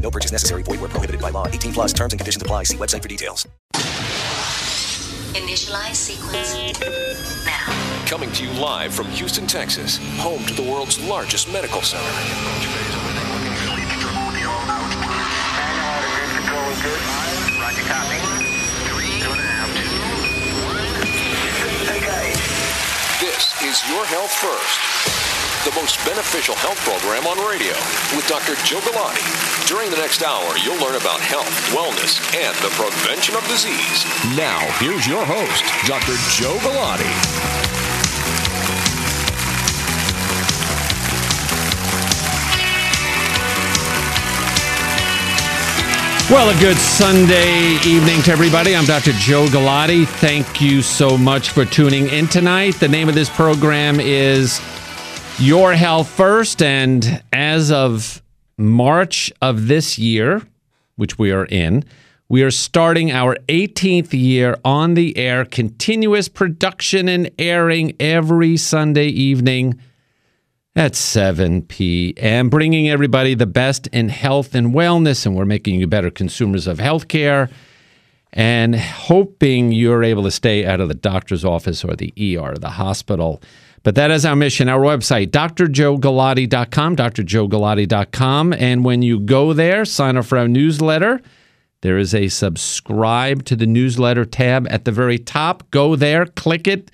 No purchase necessary. Void where prohibited by law. 18 plus terms and conditions apply. See website for details. Initialize sequence now. Coming to you live from Houston, Texas, home to the world's largest medical center. This is Your Health First, the most beneficial health program on radio with Dr. Joe Galati. During the next hour, you'll learn about health, wellness, and the prevention of disease. Now, here's your host, Dr. Joe Galati. Well, a good Sunday evening to everybody. I'm Dr. Joe Galati. Thank you so much for tuning in tonight. The name of this program is Your Health First. And as of March of this year, which we are in, we are starting our 18th year on the air, continuous production and airing every Sunday evening at 7 p.m., bringing everybody the best in health and wellness, and we're making you better consumers of healthcare and hoping you're able to stay out of the doctor's office or the ER, the hospital. But that is our mission. Our website, drjoegalati.com, drjoegalati.com. And when you go there, sign up for our newsletter. There is a subscribe to the newsletter tab at the very top. Go there, click it,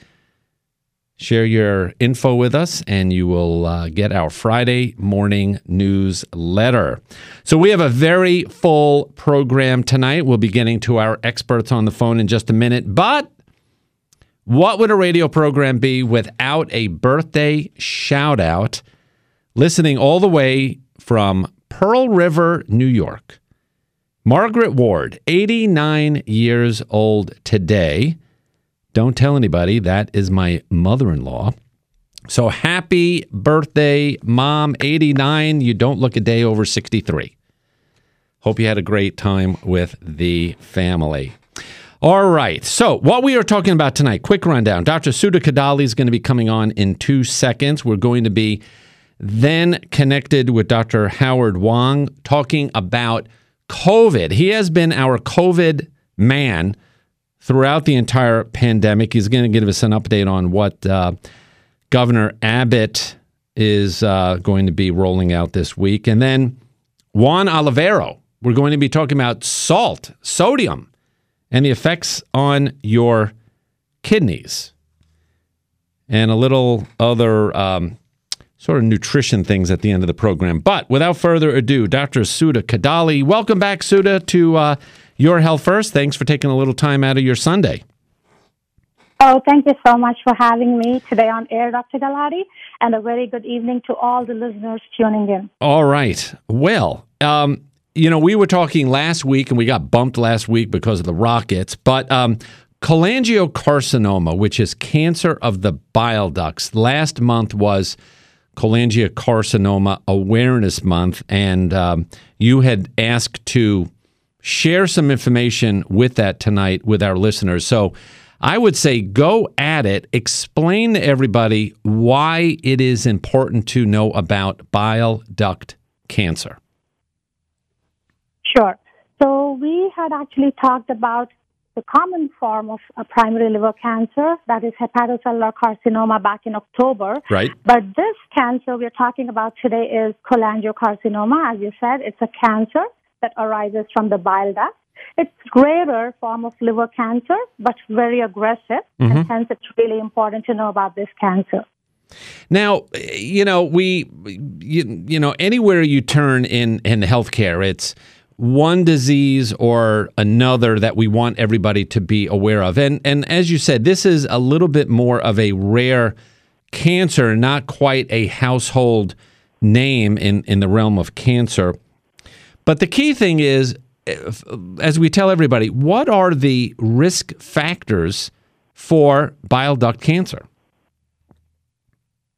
share your info with us, and you will uh, get our Friday morning newsletter. So, we have a very full program tonight. We'll be getting to our experts on the phone in just a minute. But what would a radio program be without a birthday shout out? Listening all the way from Pearl River, New York. Margaret Ward, 89 years old today. Don't tell anybody. That is my mother in law. So happy birthday, Mom, 89. You don't look a day over 63. Hope you had a great time with the family. All right. So, what we are talking about tonight, quick rundown. Dr. Sudha Kodali is going to be coming on in two seconds. We're going to be then connected with Dr. Howard Huang talking about COVID. He has been our COVID man throughout the entire pandemic. He's going to give us an update on what uh, Governor Abbott is uh, going to be rolling out this week. And then Juan Olivero, we're going to be talking about salt, sodium, and the effects on your kidneys. And a little other um, sort of nutrition things at the end of the program. But without further ado, Dr. Sudha Kodali, welcome back, Sudha, to uh, Your Health First. Thanks for taking a little time out of your Sunday. Oh, thank you so much for having me today on air, Dr. Galati, and a very good evening to all the listeners tuning in. All right. Well, um, you know, we were talking last week and we got bumped last week because of the rockets, but um, cholangiocarcinoma, which is cancer of the bile ducts, last month was cholangiocarcinoma awareness month, and um, you had asked to share some information with that tonight with our listeners. So I would say go at it. Explain to everybody why it is important to know about bile duct cancer. Sure. So we had actually talked about the common form of a primary liver cancer, that is hepatocellular carcinoma, back in October. Right. But this cancer we're talking about today is cholangiocarcinoma. As you said, it's a cancer that arises from the bile duct. It's rarer form of liver cancer, but very aggressive, mm-hmm. and hence it's really important to know about this cancer. Now, you know, we, you, you know, anywhere you turn in in healthcare, it's one disease or another that we want everybody to be aware of. And and as you said, this is a little bit more of a rare cancer, not quite a household name in in the realm of cancer. But the key thing is as we tell everybody, what are the risk factors for bile duct cancer?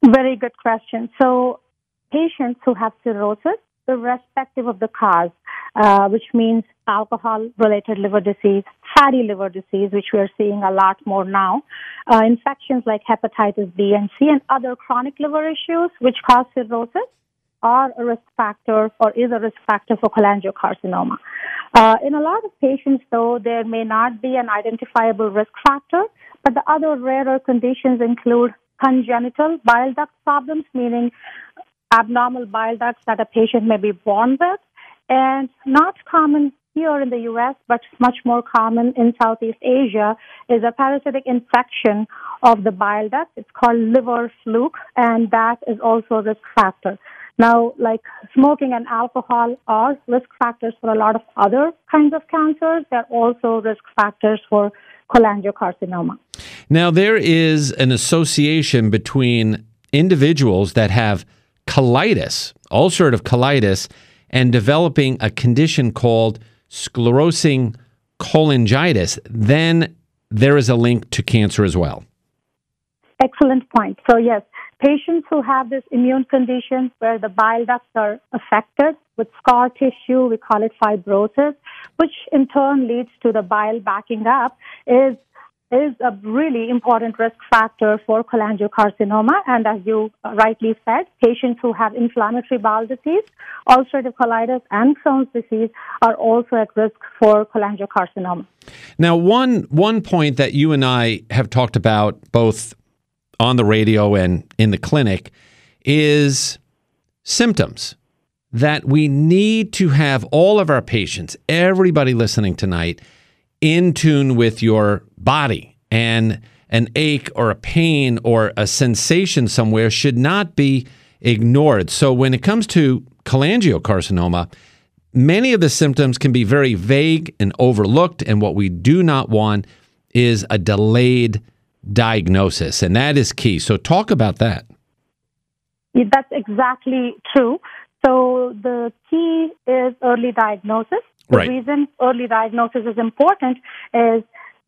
Very good question. So, patients who have cirrhosis, irrespective of the cause, uh, which means alcohol related liver disease, fatty liver disease, which we are seeing a lot more now, uh, infections like hepatitis B and C, and other chronic liver issues which cause cirrhosis are a risk factor or is a risk factor for cholangiocarcinoma. Uh, in a lot of patients, though, there may not be an identifiable risk factor, but the other rarer conditions include congenital bile duct problems, meaning abnormal bile ducts that a patient may be born with, and not common here in the U.S., but much more common in Southeast Asia, is a parasitic infection of the bile duct. It's called liver fluke, and that is also a risk factor. Now, like smoking and alcohol are risk factors for a lot of other kinds of cancers. They're also risk factors for cholangiocarcinoma. Now, there is an association between individuals that have colitis, ulcerative colitis, and developing a condition called sclerosing cholangitis. Then there is a link to cancer as well. Excellent point. So, yes, patients who have this immune condition where the bile ducts are affected with scar tissue, we call it fibrosis, which in turn leads to the bile backing up, is is a really important risk factor for cholangiocarcinoma. And as you rightly said, patients who have inflammatory bowel disease, ulcerative colitis, and Crohn's disease are also at risk for cholangiocarcinoma. Now, one one point that you and I have talked about both on the radio and in the clinic is symptoms that we need to have all of our patients, everybody listening tonight, in tune with your body and an ache or a pain or a sensation somewhere should not be ignored. So when it comes to cholangiocarcinoma, many of the symptoms can be very vague and overlooked and what we do not want is a delayed diagnosis and that is key. So talk about that. Yeah, That's exactly true. So the key is early diagnosis. The Right. reason early diagnosis is important is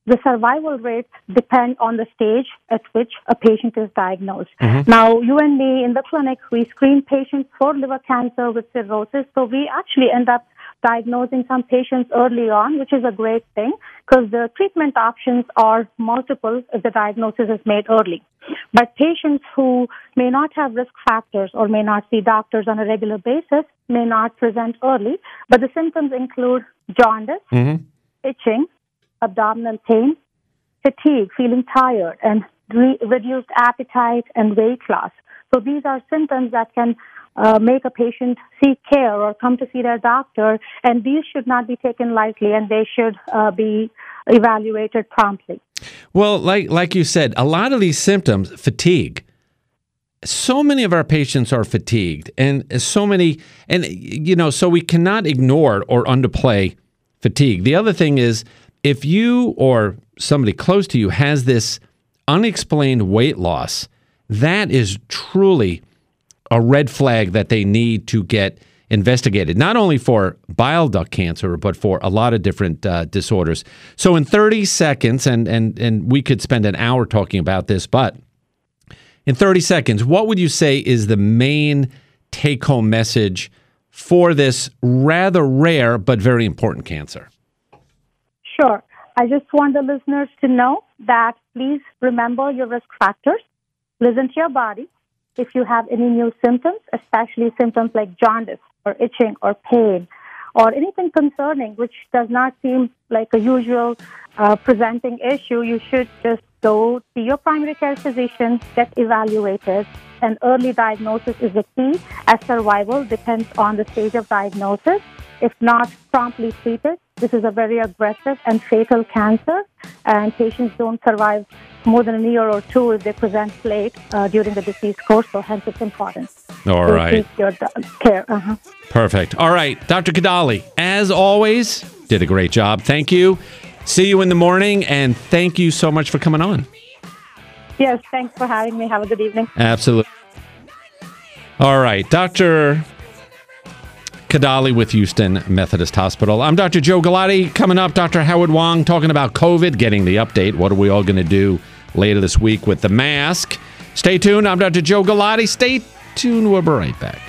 the survival rates depend on the stage at which a patient is diagnosed. Mm-hmm. Now, you and me in the clinic, we screen patients for liver cancer with cirrhosis. So we actually end up diagnosing some patients early on, which is a great thing because the treatment options are multiple if the diagnosis is made early. But patients who may not have risk factors or may not see doctors on a regular basis may not present early, but the symptoms include jaundice, mm-hmm. itching, abdominal pain, fatigue, feeling tired, and re- reduced appetite and weight loss. So these are symptoms that can uh, make a patient seek care or come to see their doctor, and these should not be taken lightly, and they should uh, be evaluated promptly. Well, like like you said, a lot of these symptoms, fatigue. So many of our patients are fatigued, and so many, and you know, so we cannot ignore or underplay fatigue. The other thing is, if you or somebody close to you has this unexplained weight loss, that is truly a red flag that they need to get investigated, not only for bile duct cancer, but for a lot of different uh, disorders. So, in 30 seconds, and, and, and we could spend an hour talking about this, but in 30 seconds, what would you say is the main take home message for this rather rare but very important cancer? Sure. I just want the listeners to know that please remember your risk factors. Listen to your body. If you have any new symptoms, especially symptoms like jaundice or itching or pain or anything concerning which does not seem like a usual uh, presenting issue, you should just go see your primary care physician, get evaluated, and early diagnosis is the key. As survival depends on the stage of diagnosis. If not promptly treated, this is a very aggressive and fatal cancer, and patients don't survive more than a year or two if they present late uh, during the disease course, so hence it's important. All right. your care. Uh-huh. Perfect. All right. Dr. Kodali, as always, did a great job. Thank you. See you in the morning, and thank you so much for coming on. Yes, thanks for having me. Have a good evening. Absolutely. All right. Dr. Kodali with Houston Methodist Hospital. I'm Dr. Joe Galati. Coming up, Dr. Howard Huang talking about COVID, getting the update. What are we all going to do later this week with the mask? Stay tuned. I'm Dr. Joe Galati. Stay tuned. We'll be right back.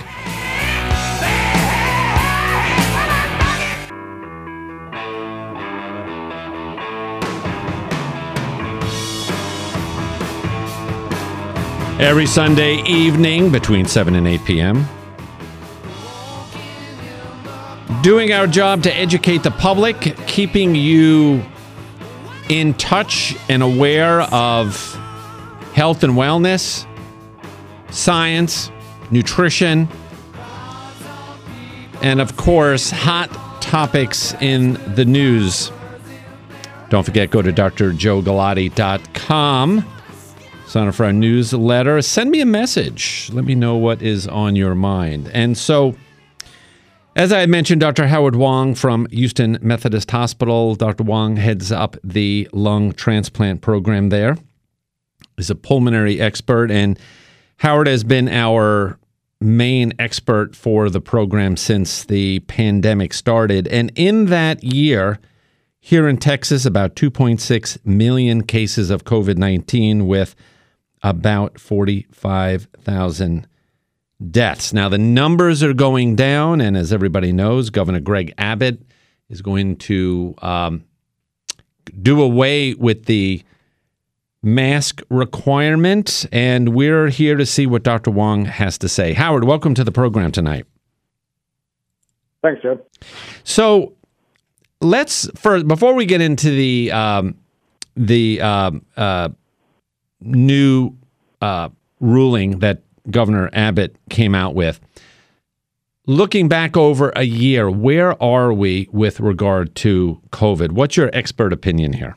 Every Sunday evening between 7 and 8 p.m. Doing our job to educate the public, keeping you in touch and aware of health and wellness, science, nutrition, and of course, hot topics in the news. Don't forget, go to drjoegalati.com. Sign up for our newsletter. Send me a message. Let me know what is on your mind. And so, as I had mentioned, Dr. Howard Huang from Houston Methodist Hospital. Dr. Huang heads up the lung transplant program there. He's a pulmonary expert, and Howard has been our main expert for the program since the pandemic started. And in that year, here in Texas, about 2.6 million cases of COVID 19 with about 45,000 deaths. Now, the numbers are going down, and as everybody knows, Governor Greg Abbott is going to um, do away with the mask requirement, and we're here to see what Dr. Huang has to say. Howard, welcome to the program tonight. Thanks, Joe. So, let's first before we get into the um, the um, uh, new uh, ruling that Governor Abbott came out with. Looking back over a year, where are we with regard to COVID? What's your expert opinion here?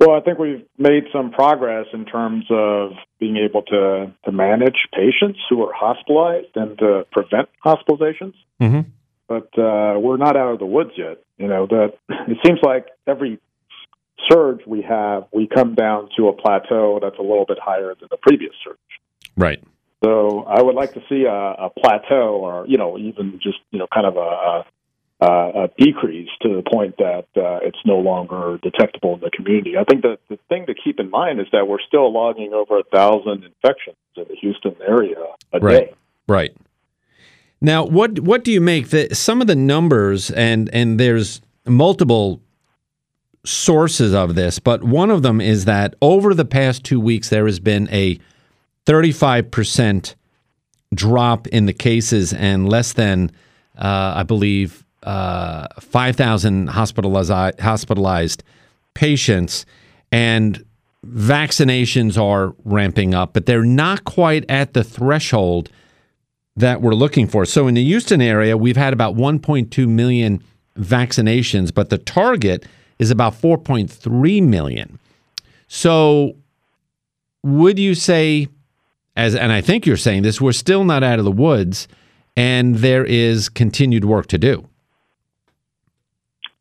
Well, I think we've made some progress in terms of being able to, to manage patients who are hospitalized and to prevent hospitalizations. Mm-hmm. But uh, we're not out of the woods yet. You know, that it seems like every surge we have, we come down to a plateau that's a little bit higher than the previous surge. Right. So I would like to see a, a plateau, or you know, even just you know, kind of a, a, a decrease to the point that uh, it's no longer detectable in the community. I think that the thing to keep in mind is that we're still logging over a thousand infections in the Houston area a Right. day. Right. Now, what what do you make that some of the numbers and and there's multiple sources of this, but one of them is that over the past 2 weeks there has been a 35% drop in the cases and less than uh, I believe uh, 5,000 hospitalized hospitalized patients and vaccinations are ramping up, but they're not quite at the threshold that we're looking for. So in the Houston area, we've had about 1.2 million vaccinations, but the target is about 4.3 million. So would you say as and I think you're saying this, we're still not out of the woods and there is continued work to do.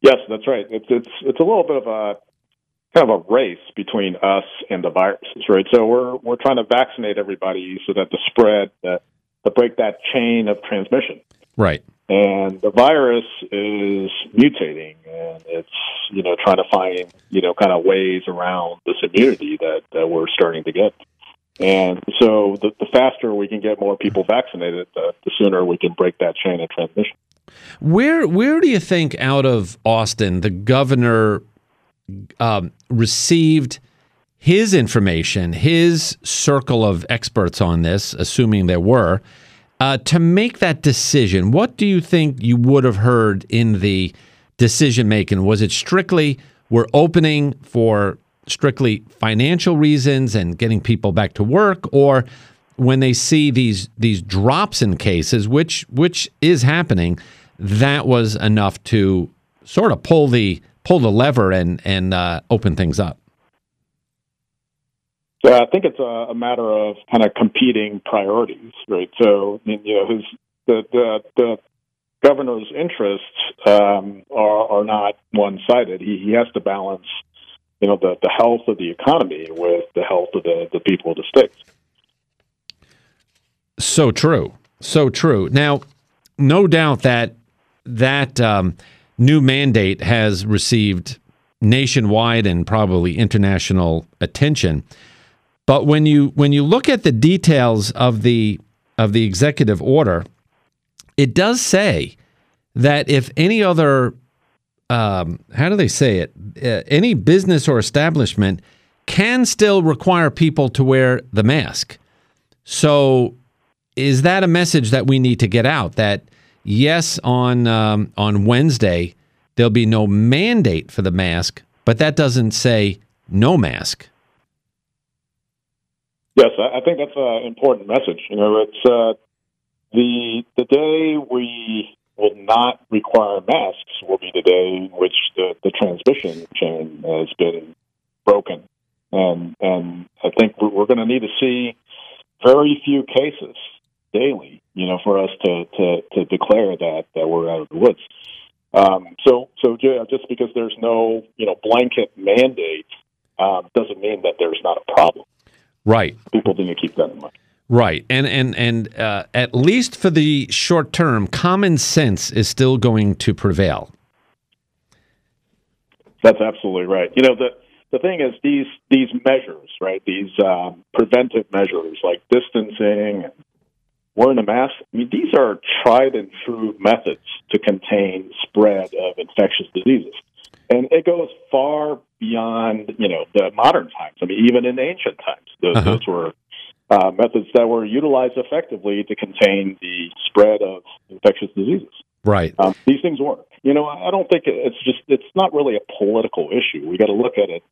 Yes, that's right. It's it's it's a little bit of a kind of a race between us and the viruses, right? So we're we're trying to vaccinate everybody so that the spread that to break that chain of transmission. Right. And the virus is mutating, and it's you know trying to find you know kind of ways around this immunity that that we're starting to get. And so the, the faster we can get more people vaccinated, the, the sooner we can break that chain of transmission. Where where do you think out of Austin the governor um, received his information, his circle of experts on this, assuming there were, uh, to make that decision? What do you think you would have heard in the decision making? Was it strictly we're opening for strictly financial reasons and getting people back to work, or when they see these these drops in cases, which which is happening, that was enough to sort of pull the pull the lever and and uh, open things up. So I think it's a, a matter of kind of competing priorities, right? So you know, the the, the governor's interests um, are, are not one sided. He, he has to balance, you know, the, the health of the economy with the health of the, the people of the states. So true. So true. Now, no doubt that that um, new mandate has received nationwide and probably international attention. But when you when you look at the details of the of the executive order, it does say that if any other um, how do they say it? Uh, any business or establishment can still require people to wear the mask. So, is that a message that we need to get out? That yes, on um, on Wednesday there'll be no mandate for the mask, but that doesn't say no mask. Yes, I think that's an important message. You know, it's uh, the the day we will not require masks will be the day in which the, the transmission chain has been broken, and and I think we're, we're going to need to see very few cases daily, you know, for us to to, to declare that that we're out of the woods. Um, so so just because there's no you know blanket mandate um, doesn't mean that there's not a problem. Right. People to keep that in mind. Right, and and and uh, at least for the short term, common sense is still going to prevail. That's absolutely right. You know the the thing is these these measures, right? These um, preventive measures like distancing and wearing a mask. I mean, these are tried and true methods to contain spread of infectious diseases, and it goes far beyond you know the modern times. I mean, even in ancient times, those, Uh-huh. those were uh, methods that were utilized effectively to contain the spread of infectious diseases. Right. Um, these things work. You know, I don't think it's just it's not really a political issue. We got to look at it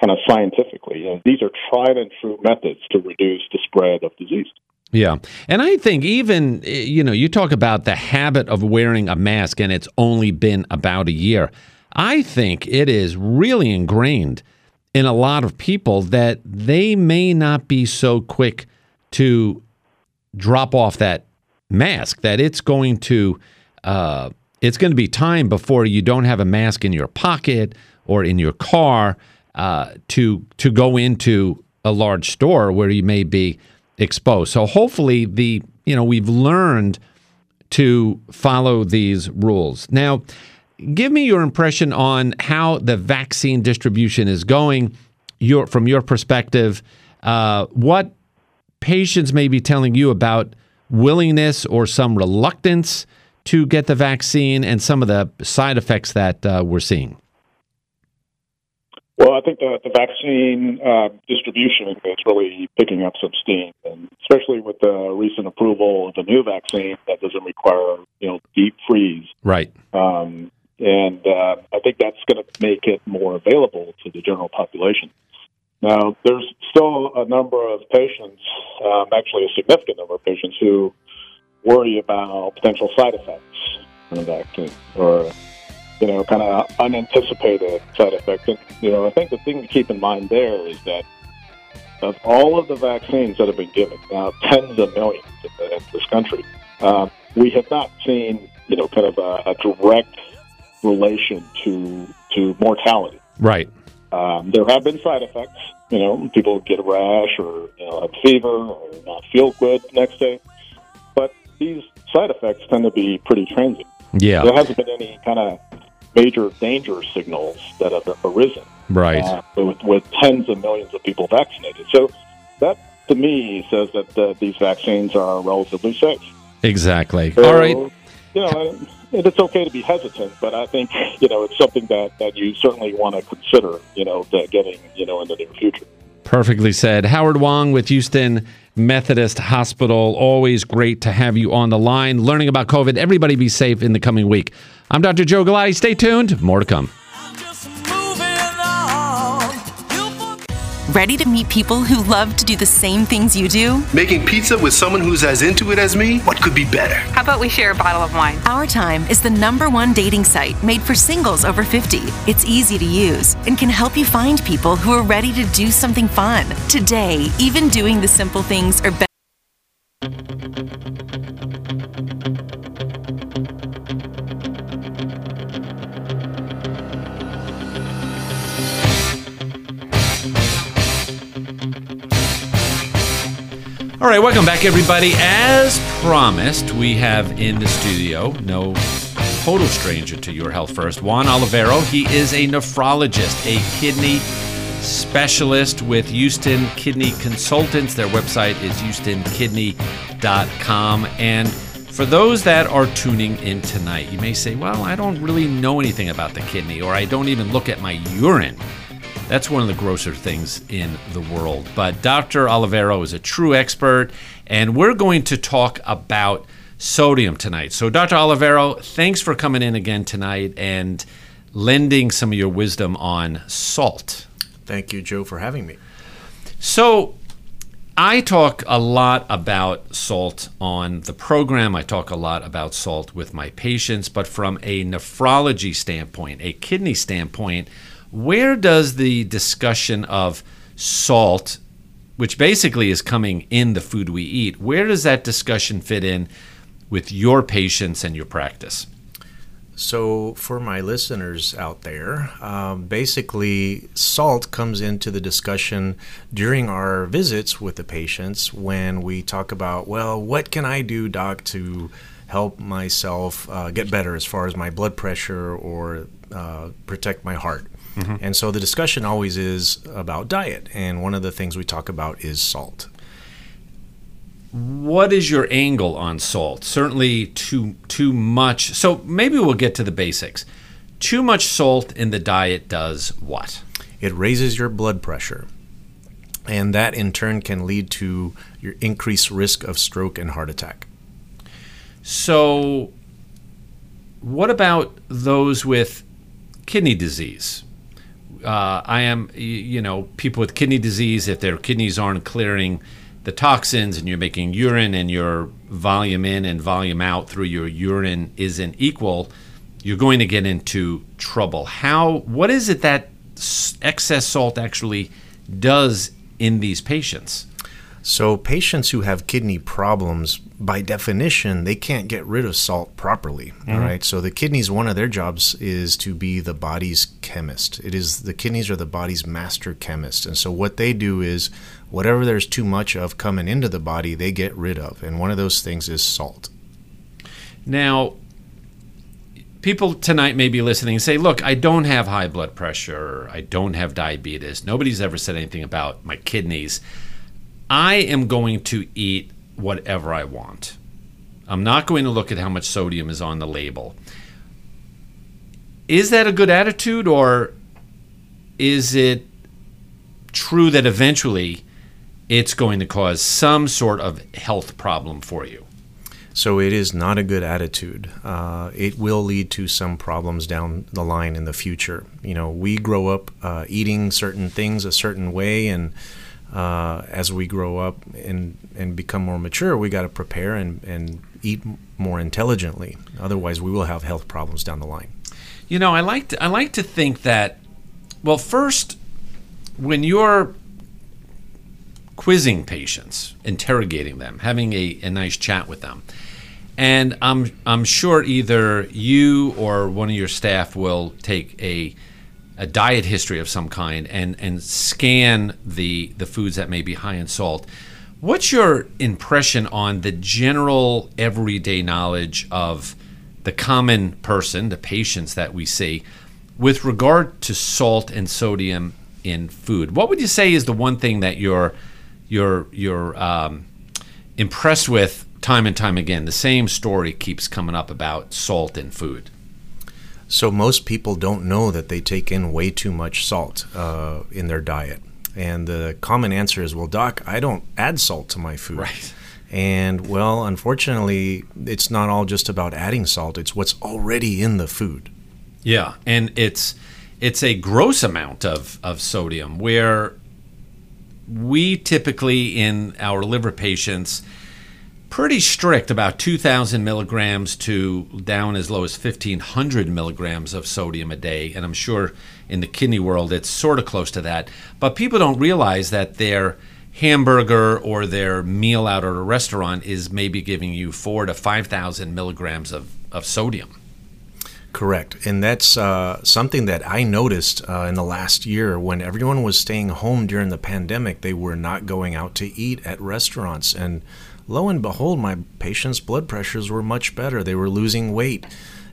kind of scientifically. You know, these are tried and true methods to reduce the spread of disease. Yeah. And I think even, eh, you know, you talk about the habit of wearing a mask and it's only been about a year. I think it is really ingrained in a lot of people that they may not be so quick to drop off that mask, that it's going to, uh, it's going to be time before you don't have a mask in your pocket or in your car uh, to to go into a large store where you may be exposed. So hopefully the you know we've learned to follow these rules. Now, give me your impression on how the vaccine distribution is going. Your from your perspective, uh, what patients may be telling you about willingness or some reluctance to get the vaccine and some of the side effects that uh, we're seeing. Well, I think the, the vaccine uh, distribution is really picking up some steam, and especially with the recent approval of the new vaccine that doesn't require you know deep freeze. Right. Um, and uh, I think that's going to make it more available to the general population. Now, there's still a number of patients, um, actually a significant number of patients, who worry about potential side effects from the vaccine or, you know, kind of unanticipated side effects. And, you know, I think the thing to keep in mind there is that of all of the vaccines that have been given, now tens of millions in, this country, uh, we have not seen, you know, kind of a, a direct relation to to mortality. Right. Um, there have been side effects. You know, people get a rash or you know, have fever or not feel good the next day. But these side effects tend to be pretty transient. Yeah. There hasn't been any kind of major danger signals that have arisen Right. uh, with, with tens of millions of people vaccinated. So that, to me, says that uh, these vaccines are relatively safe. Exactly. So, All right. You know, it's okay to be hesitant, but I think you know it's something that, that you certainly want to consider. You know, that getting you know in the near future. Perfectly said. Howard Huang with Houston Methodist Hospital. Always great to have you on the line. Learning about COVID. Everybody be safe in the coming week. I'm Dr. Joe Galati. Stay tuned. More to come. Ready to meet people who love to do the same things you do? Making pizza with someone who's as into it as me? What could be better? How about we share a bottle of wine? Our Time is the number one dating site made for singles over 50. It's easy to use and can help you find people who are ready to do something fun. Today, even doing the simple things are better. Right, welcome back, everybody. As promised, we have in the studio, no total stranger to your health first, Juan Olivero. He is a nephrologist, a kidney specialist with Houston Kidney Consultants. Their website is houstonkidney.com. And for those that are tuning in tonight, you may say, well, I don't really know anything about the kidney, or I don't even look at my urine. That's one of the grosser things in the world. But Dr. Olivero is a true expert, and we're going to talk about sodium tonight. So, Dr. Olivero, thanks for coming in again tonight and lending some of your wisdom on salt. Thank you, Joe, for having me. So, I talk a lot about salt on the program. I talk a lot about salt with my patients, but from a nephrology standpoint, a kidney standpoint, where does the discussion of salt, which basically is coming in the food we eat, where does that discussion fit in with your patients and your practice? So, for my listeners out there, um, basically, salt comes into the discussion during our visits with the patients when we talk about, well, what can I do, doc, to help myself uh, get better as far as my blood pressure or uh, protect my heart? Mm-hmm. And so the discussion always is about diet. And one of the things we talk about is salt. What is your angle on salt? Certainly too too much. So maybe we'll get to the basics. Too much salt in the diet does what? It raises your blood pressure. And that in turn can lead to your increased risk of stroke and heart attack. So what about those with kidney disease? Uh, I am, you know, people with kidney disease, if their kidneys aren't clearing the toxins and you're making urine and your volume in and volume out through your urine isn't equal, you're going to get into trouble. How, what is it that excess salt actually does in these patients? So, patients who have kidney problems, by definition, they can't get rid of salt properly. Mm-hmm. All right. So, the kidneys, one of their jobs is to be the body's chemist. It is the kidneys are the body's master chemist. And so, what they do is whatever there's too much of coming into the body, they get rid of. And one of those things is salt. Now, people tonight may be listening and say, Look, I don't have high blood pressure, I don't have diabetes. Nobody's ever said anything about my kidneys. I am going to eat whatever I want. I'm not going to look at how much sodium is on the label. Is that a good attitude, or is it true that eventually it's going to cause some sort of health problem for you? So it is not a good attitude. Uh, it will lead to some problems down the line in the future. You know, we grow up uh, eating certain things a certain way, and uh, as we grow up and, and become more mature, we got to prepare and, and eat more intelligently. Otherwise, we will have health problems down the line. You know, I like to, I like to think that. Well, first, when you're quizzing patients, interrogating them, having a, a nice chat with them, and I'm I'm sure either you or one of your staff will take a a diet history of some kind and and scan the the foods that may be high in salt. What's your impression on the general everyday knowledge of the common person, the patients that we see, with regard to salt and sodium in food? What would you say is the one thing that you're you're you're um, impressed with time and time again? The same story keeps coming up about salt in food. So most people don't know that they take in way too much salt uh, in their diet. And the common answer is, well, doc, I don't add salt to my food. Right. And well, unfortunately, it's not all just about adding salt, it's what's already in the food. Yeah, and it's it's a gross amount of, of sodium where we typically in our liver patients pretty strict about 2,000 milligrams to down as low as 1,500 milligrams of sodium a day. And I'm sure in the kidney world it's sort of close to that. But people don't realize that their hamburger or their meal out at a restaurant is maybe giving you four to 5,000 milligrams of, of sodium. Correct. And that's uh, something that I noticed uh, in the last year when everyone was staying home during the pandemic. They were not going out to eat at restaurants. And lo and behold, my patients' blood pressures were much better. They were losing weight.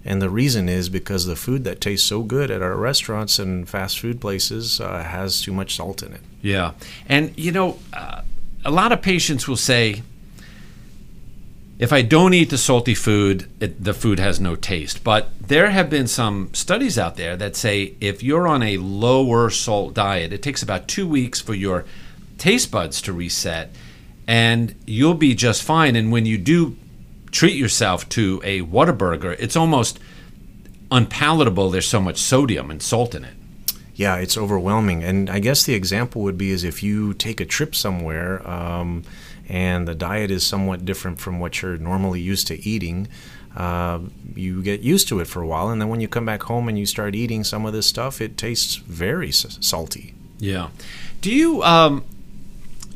And the reason is because the food that tastes so good at our restaurants and fast food places uh, has too much salt in it. Yeah. And, you know, uh, a lot of patients will say, if I don't eat the salty food, it, the food has no taste. But there have been some studies out there that say if you're on a lower salt diet, it takes about two weeks for your taste buds to reset, and you'll be just fine. And when you do treat yourself to a Whataburger, it's almost unpalatable. There's so much sodium and salt in it. Yeah, it's overwhelming. And I guess the example would be is if you take a trip somewhere. Um, and the diet is somewhat different from what you're normally used to eating, uh, you get used to it for a while, and then when you come back home and you start eating some of this stuff, it tastes very s- salty. Yeah. Do you um,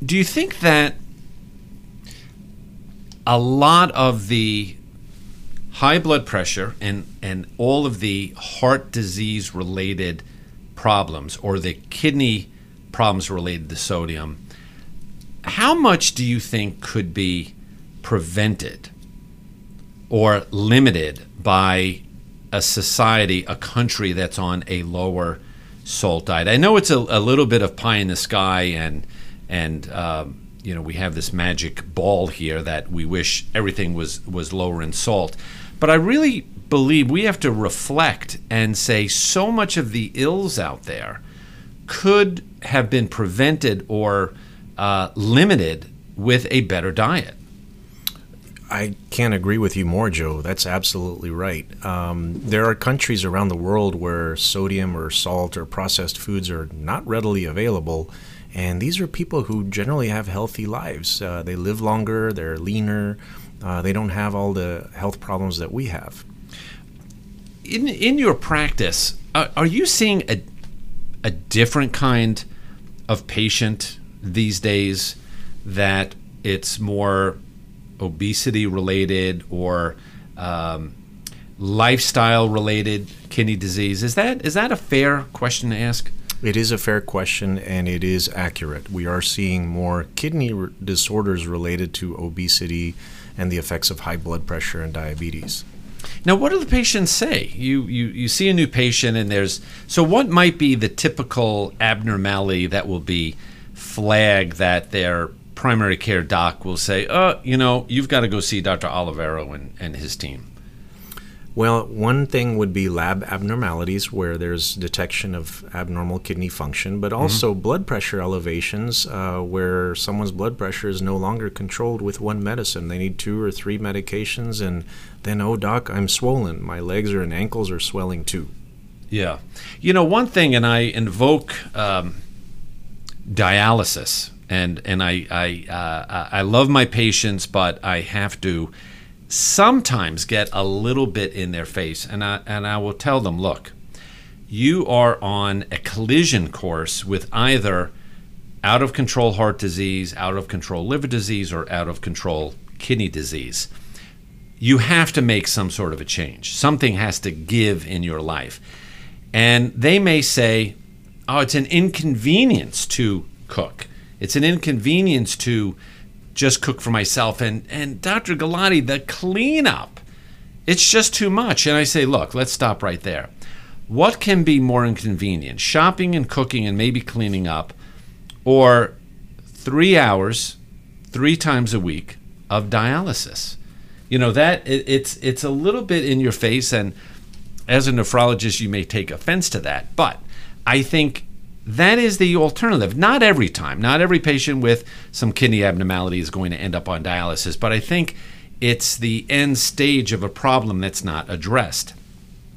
do you think that a lot of the high blood pressure and and all of the heart disease related problems or the kidney problems related to sodium how much do you think could be prevented or limited by a society, a country that's on a lower salt diet? I know it's a, a little bit of pie in the sky, and and um, you know we have this magic ball here that we wish everything was was lower in salt, but I really believe we have to reflect and say so much of the ills out there could have been prevented or uh, limited with a better diet. I can't agree with you more, Joe. That's absolutely right. Um, there are countries around the world where sodium or salt or processed foods are not readily available. And these are people who generally have healthy lives. Uh, they live longer, they're leaner, uh, they don't have all the health problems that we have. In, in your practice, uh, are you seeing a, a different kind of patient these days that it's more obesity related or um, lifestyle related kidney disease. Is that is that a fair question to ask? It is a fair question and it is accurate. We are seeing more kidney re- disorders related to obesity and the effects of high blood pressure and diabetes. Now, what do the patients say? You, you you see a new patient and there's so what might be the typical abnormality that will be flag that their primary care doc will say, "Uh, you know, you've got to go see Dr. Olivero and, and his team." Well, one thing would be lab abnormalities where there's detection of abnormal kidney function, but also mm-hmm. blood pressure elevations uh, where someone's blood pressure is no longer controlled with one medicine. They need two or three medications, and then, oh, doc, I'm swollen. My legs or and ankles are swelling too. Yeah. You know, one thing, and I invoke um, dialysis, and and I I uh, I love my patients, but I have to sometimes get a little bit in their face, and I and I will tell them, look, you are on a collision course with either out of control heart disease, out of control liver disease, or out of control kidney disease. You have to make some sort of a change. Something has to give in your life. And they may say, oh, it's an inconvenience to cook. It's an inconvenience to just cook for myself. And, and Dr. Galati, the cleanup, it's just too much. And I say, look, let's stop right there. What can be more inconvenient, shopping and cooking and maybe cleaning up, or three hours, three times a week of dialysis? You know that it, it's it's a little bit in your face, and as a nephrologist, you may take offense to that. But I think that is the alternative. Not every time, not every patient with some kidney abnormality is going to end up on dialysis, but I think it's the end stage of a problem that's not addressed.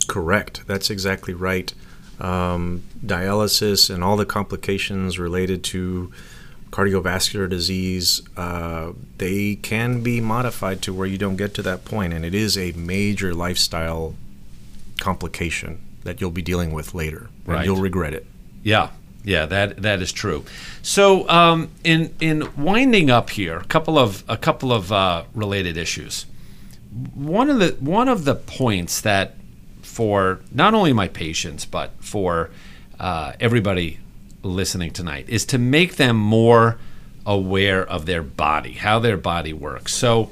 Correct. That's exactly right. Um, dialysis and all the complications related to cardiovascular disease, uh, they can be modified to where you don't get to that point, and it is a major lifestyle complication that you'll be dealing with later, and right. you'll regret it. Yeah, yeah, that that is true. So, um, in in winding up here, a couple of a couple of uh, related issues. One of the one of the points that for not only my patients but for uh, everybody listening tonight is to make them more aware of their body, how their body works. So,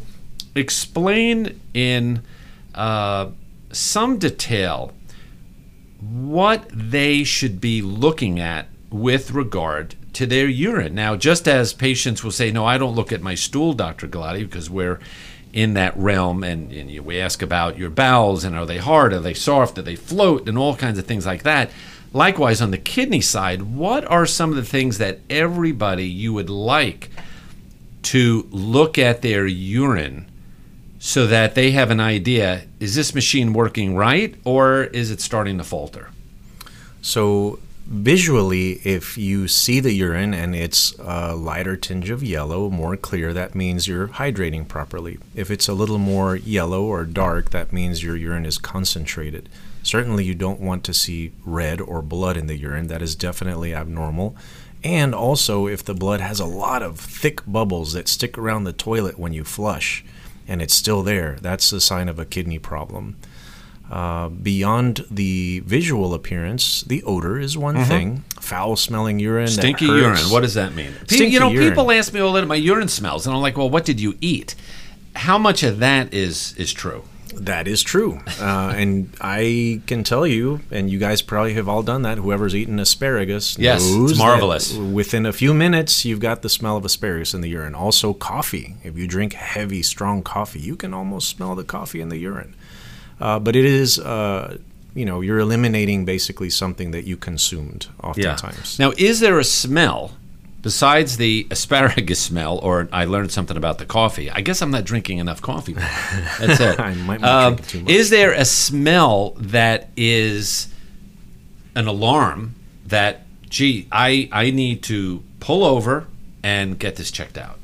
explain in uh, some detail what they should be looking at with regard to their urine. Now, just as patients will say, No, I don't look at my stool, Dr. Galati, because we're in that realm and, and we ask about your bowels and are they hard, are they soft, do they float, and all kinds of things like that. Likewise, on the kidney side, what are some of the things that everybody you would like to look at their urine so that they have an idea is this machine working right or is it starting to falter? So, visually, if you see the urine and it's a lighter tinge of yellow, more clear, that means you're hydrating properly. If it's a little more yellow or dark, that means your urine is concentrated. Certainly, you don't want to see red or blood in the urine. That is definitely abnormal. And also, if the blood has a lot of thick bubbles that stick around the toilet when you flush and it's still there, that's a sign of a kidney problem. Uh, beyond the visual appearance, the odor is one Mhm. thing. Foul smelling urine. Stinky urine. What does that mean? Stinky you know, urine. people ask me all the time, my urine smells, and I'm like, well, what did you eat? How much of that is is true? That is true. Uh, and I can tell you, and you guys probably have all done that, whoever's eaten asparagus Yes, it's marvelous. Within a few minutes, you've got the smell of asparagus in the urine. Also, coffee. If you drink heavy, strong coffee, you can almost smell the coffee in the urine. Uh, but it is, uh, you know, you're eliminating basically something that you consumed oftentimes. Now, is there a smell besides the asparagus smell, or I learned something about the coffee? I guess I'm not drinking enough coffee. That's it. I might drinking too much. Is there a smell that is an alarm that, gee, I, I need to pull over and get this checked out?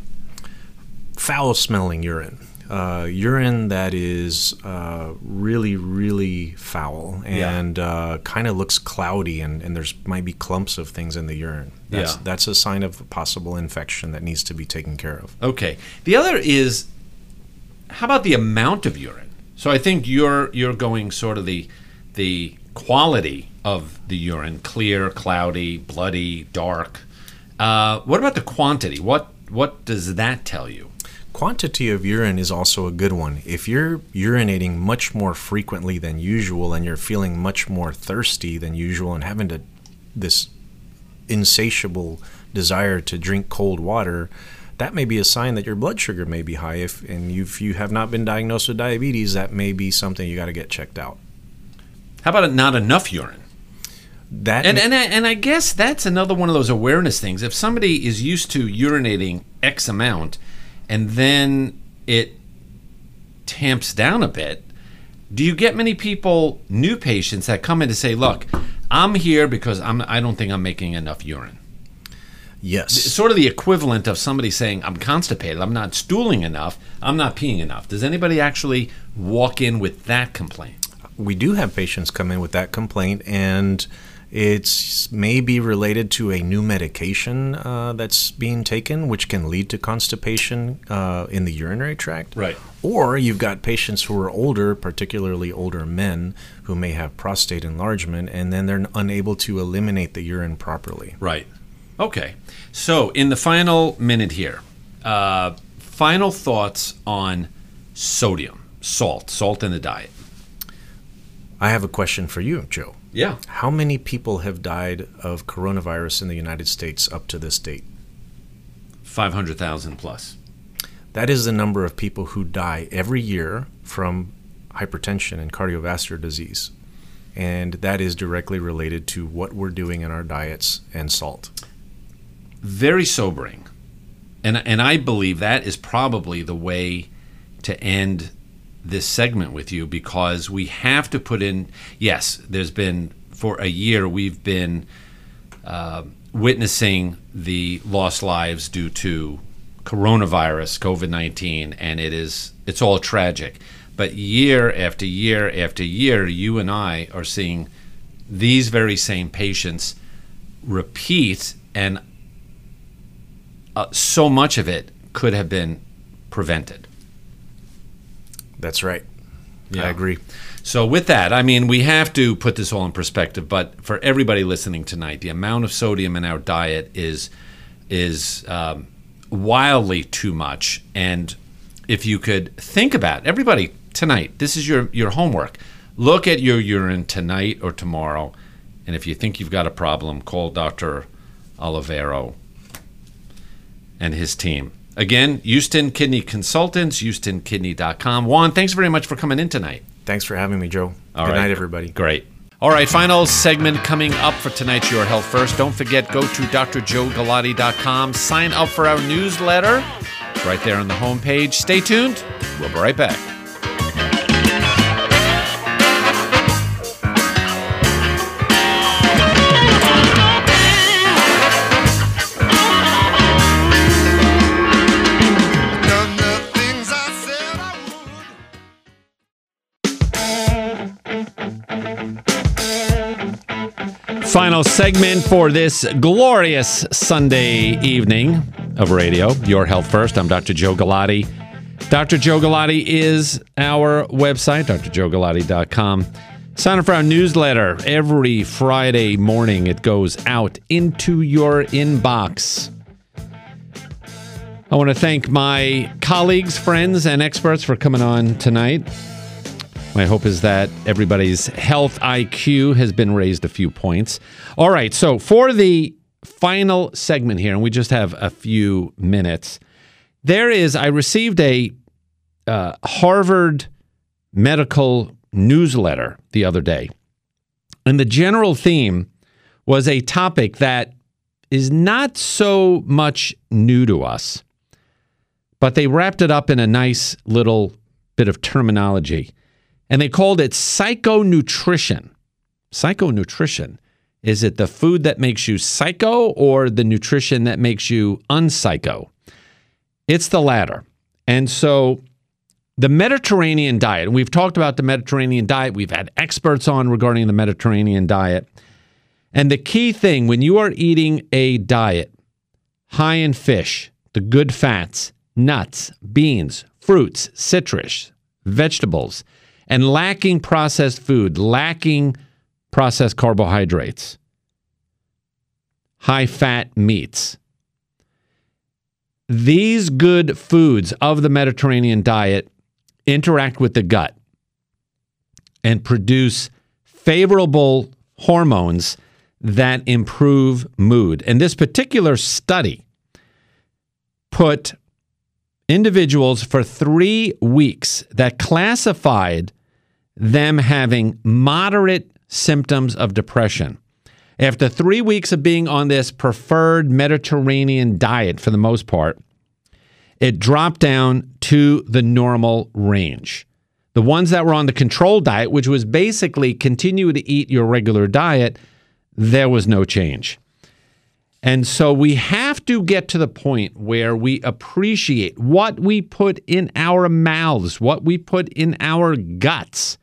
foul smelling urine. Uh, urine that is uh, really, really foul Yeah. and uh, kind of looks cloudy, and, and there's might be clumps of things in the urine. That's, Yeah. that's a sign of a possible infection that needs to be taken care of. Okay. The other is how about the amount of urine? So I think you're you're going sort of the the quality of the urine, clear, cloudy, bloody, dark. Uh, what about the quantity? What what does that tell you? Quantity of urine is also a good one. If you're urinating much more frequently than usual and you're feeling much more thirsty than usual and having to this insatiable desire to drink cold water, that may be a sign that your blood sugar may be high. If and you, if you have not been diagnosed with diabetes, that may be something you got to get checked out. How about not enough urine? That And and I, and I guess that's another one of those awareness things. If somebody is used to urinating X amount, and then it tamps down a bit, do you get many people, new patients, that come in to say, "Look, I'm here because I'm I don't think I'm making enough urine." Yes. It's sort of the equivalent of somebody saying, "I'm constipated. I'm not stooling enough. I'm not peeing enough." Does anybody actually walk in with that complaint? we do have patients come in with that complaint, and it's maybe related to a new medication uh, that's being taken, which can lead to constipation uh, in the urinary tract. Right. Or you've got patients who are older, particularly older men, who may have prostate enlargement, and then they're unable to eliminate the urine properly. Right. Okay. So, in the final minute here, uh, final thoughts on sodium, salt, salt in the diet. I have a question for you, Joe. Yeah. How many people have died of coronavirus in the United States up to this date? 500,000 plus. That is the number of people who die every year from hypertension and cardiovascular disease. And that is directly related to what we're doing in our diets and salt. Very sobering. And, and I believe that is probably the way to end this segment with you because we have to put in, yes, there's been, for a year, we've been uh, witnessing the lost lives due to coronavirus, COVID 19, and it is, it's all tragic. But year after year after year, you and I are seeing these very same patients repeat, and uh, so much of it could have been prevented. That's right. Yeah. I agree. So, with that, I mean, we have to put this all in perspective. But for everybody listening tonight, the amount of sodium in our diet is is um, wildly too much. And if you could think about everybody tonight, this is your your homework. Look at your urine tonight or tomorrow, and if you think you've got a problem, call Doctor Olivero and his team. Again, Houston Kidney Consultants, HoustonKidney.com. Juan, thanks very much for coming in tonight. Thanks for having me, Joe. All Good right. night, everybody. Great. All right, final segment coming up for tonight's Your Health First. Don't forget, go to drjoegalati.com, sign up for our newsletter right there on the homepage. Stay tuned. We'll be right back. Final segment for this glorious Sunday evening of radio. Your Health First. I'm Dr. Joe Galati. Dr. Joe Galati is our website, drjoegalati.com. Sign up for our newsletter every Friday morning. It goes out into your inbox. I want to thank my colleagues, friends, and experts for coming on tonight. My hope is that everybody's health IQ has been raised a few points. All right, so for the final segment here, and we just have a few minutes, there is, I received a uh, Harvard medical newsletter the other day. And the general theme was a topic that is not so much new to us, but they wrapped it up in a nice little bit of terminology and they called it psychonutrition. Psychonutrition. Is it the food that makes you psycho or the nutrition that makes you unpsycho? It's the latter. And so the Mediterranean diet, we've talked about the Mediterranean diet, we've had experts on regarding the Mediterranean diet. And the key thing when you are eating a diet high in fish, the good fats, nuts, beans, fruits, citrus, vegetables, and lacking processed food, lacking processed carbohydrates, high fat meats. These good foods of the Mediterranean diet interact with the gut and produce favorable hormones that improve mood. And this particular study put individuals for three weeks that classified them having moderate symptoms of depression. After three weeks of being on this preferred Mediterranean diet, for the most part, it dropped down to the normal range. The ones that were on the control diet, which was basically continue to eat your regular diet, there was no change. And so we have to get to the point where we appreciate what we put in our mouths, what we put in our guts,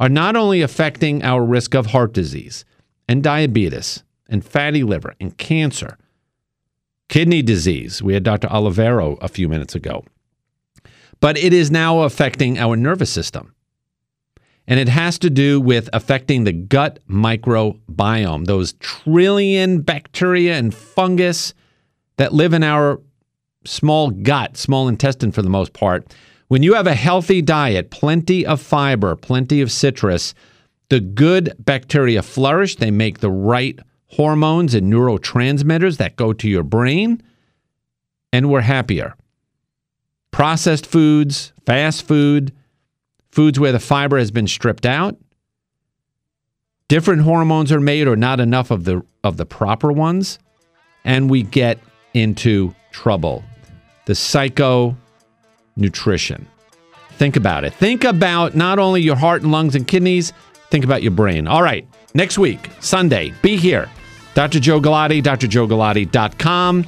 are not only affecting our risk of heart disease and diabetes and fatty liver and cancer, kidney disease. We had Dr. Olivero a few minutes ago. But it is now affecting our nervous system. And it has to do with affecting the gut microbiome, those trillion bacteria and fungus that live in our small gut, small intestine for the most part. When you have a healthy diet, plenty of fiber, plenty of citrus, the good bacteria flourish. They make the right hormones and neurotransmitters that go to your brain, and we're happier. Processed foods, fast food, foods where the fiber has been stripped out. Different hormones are made or not enough of the of the proper ones and we get into trouble. The psycho nutrition. Think about it. Think about not only your heart and lungs and kidneys, think about your brain. All right, next week, Sunday, be here. Dr. Joe Galati, drjoegalati.com.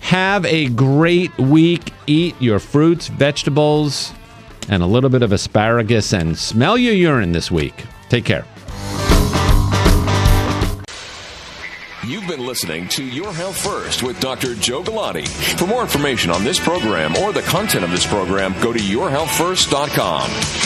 Have a great week. Eat your fruits, vegetables, and a little bit of asparagus and smell your urine this week. Take care. You've been listening to Your Health First with Dr. Joe Galati. For more information on this program or the content of this program, go to yourhealthfirst.com.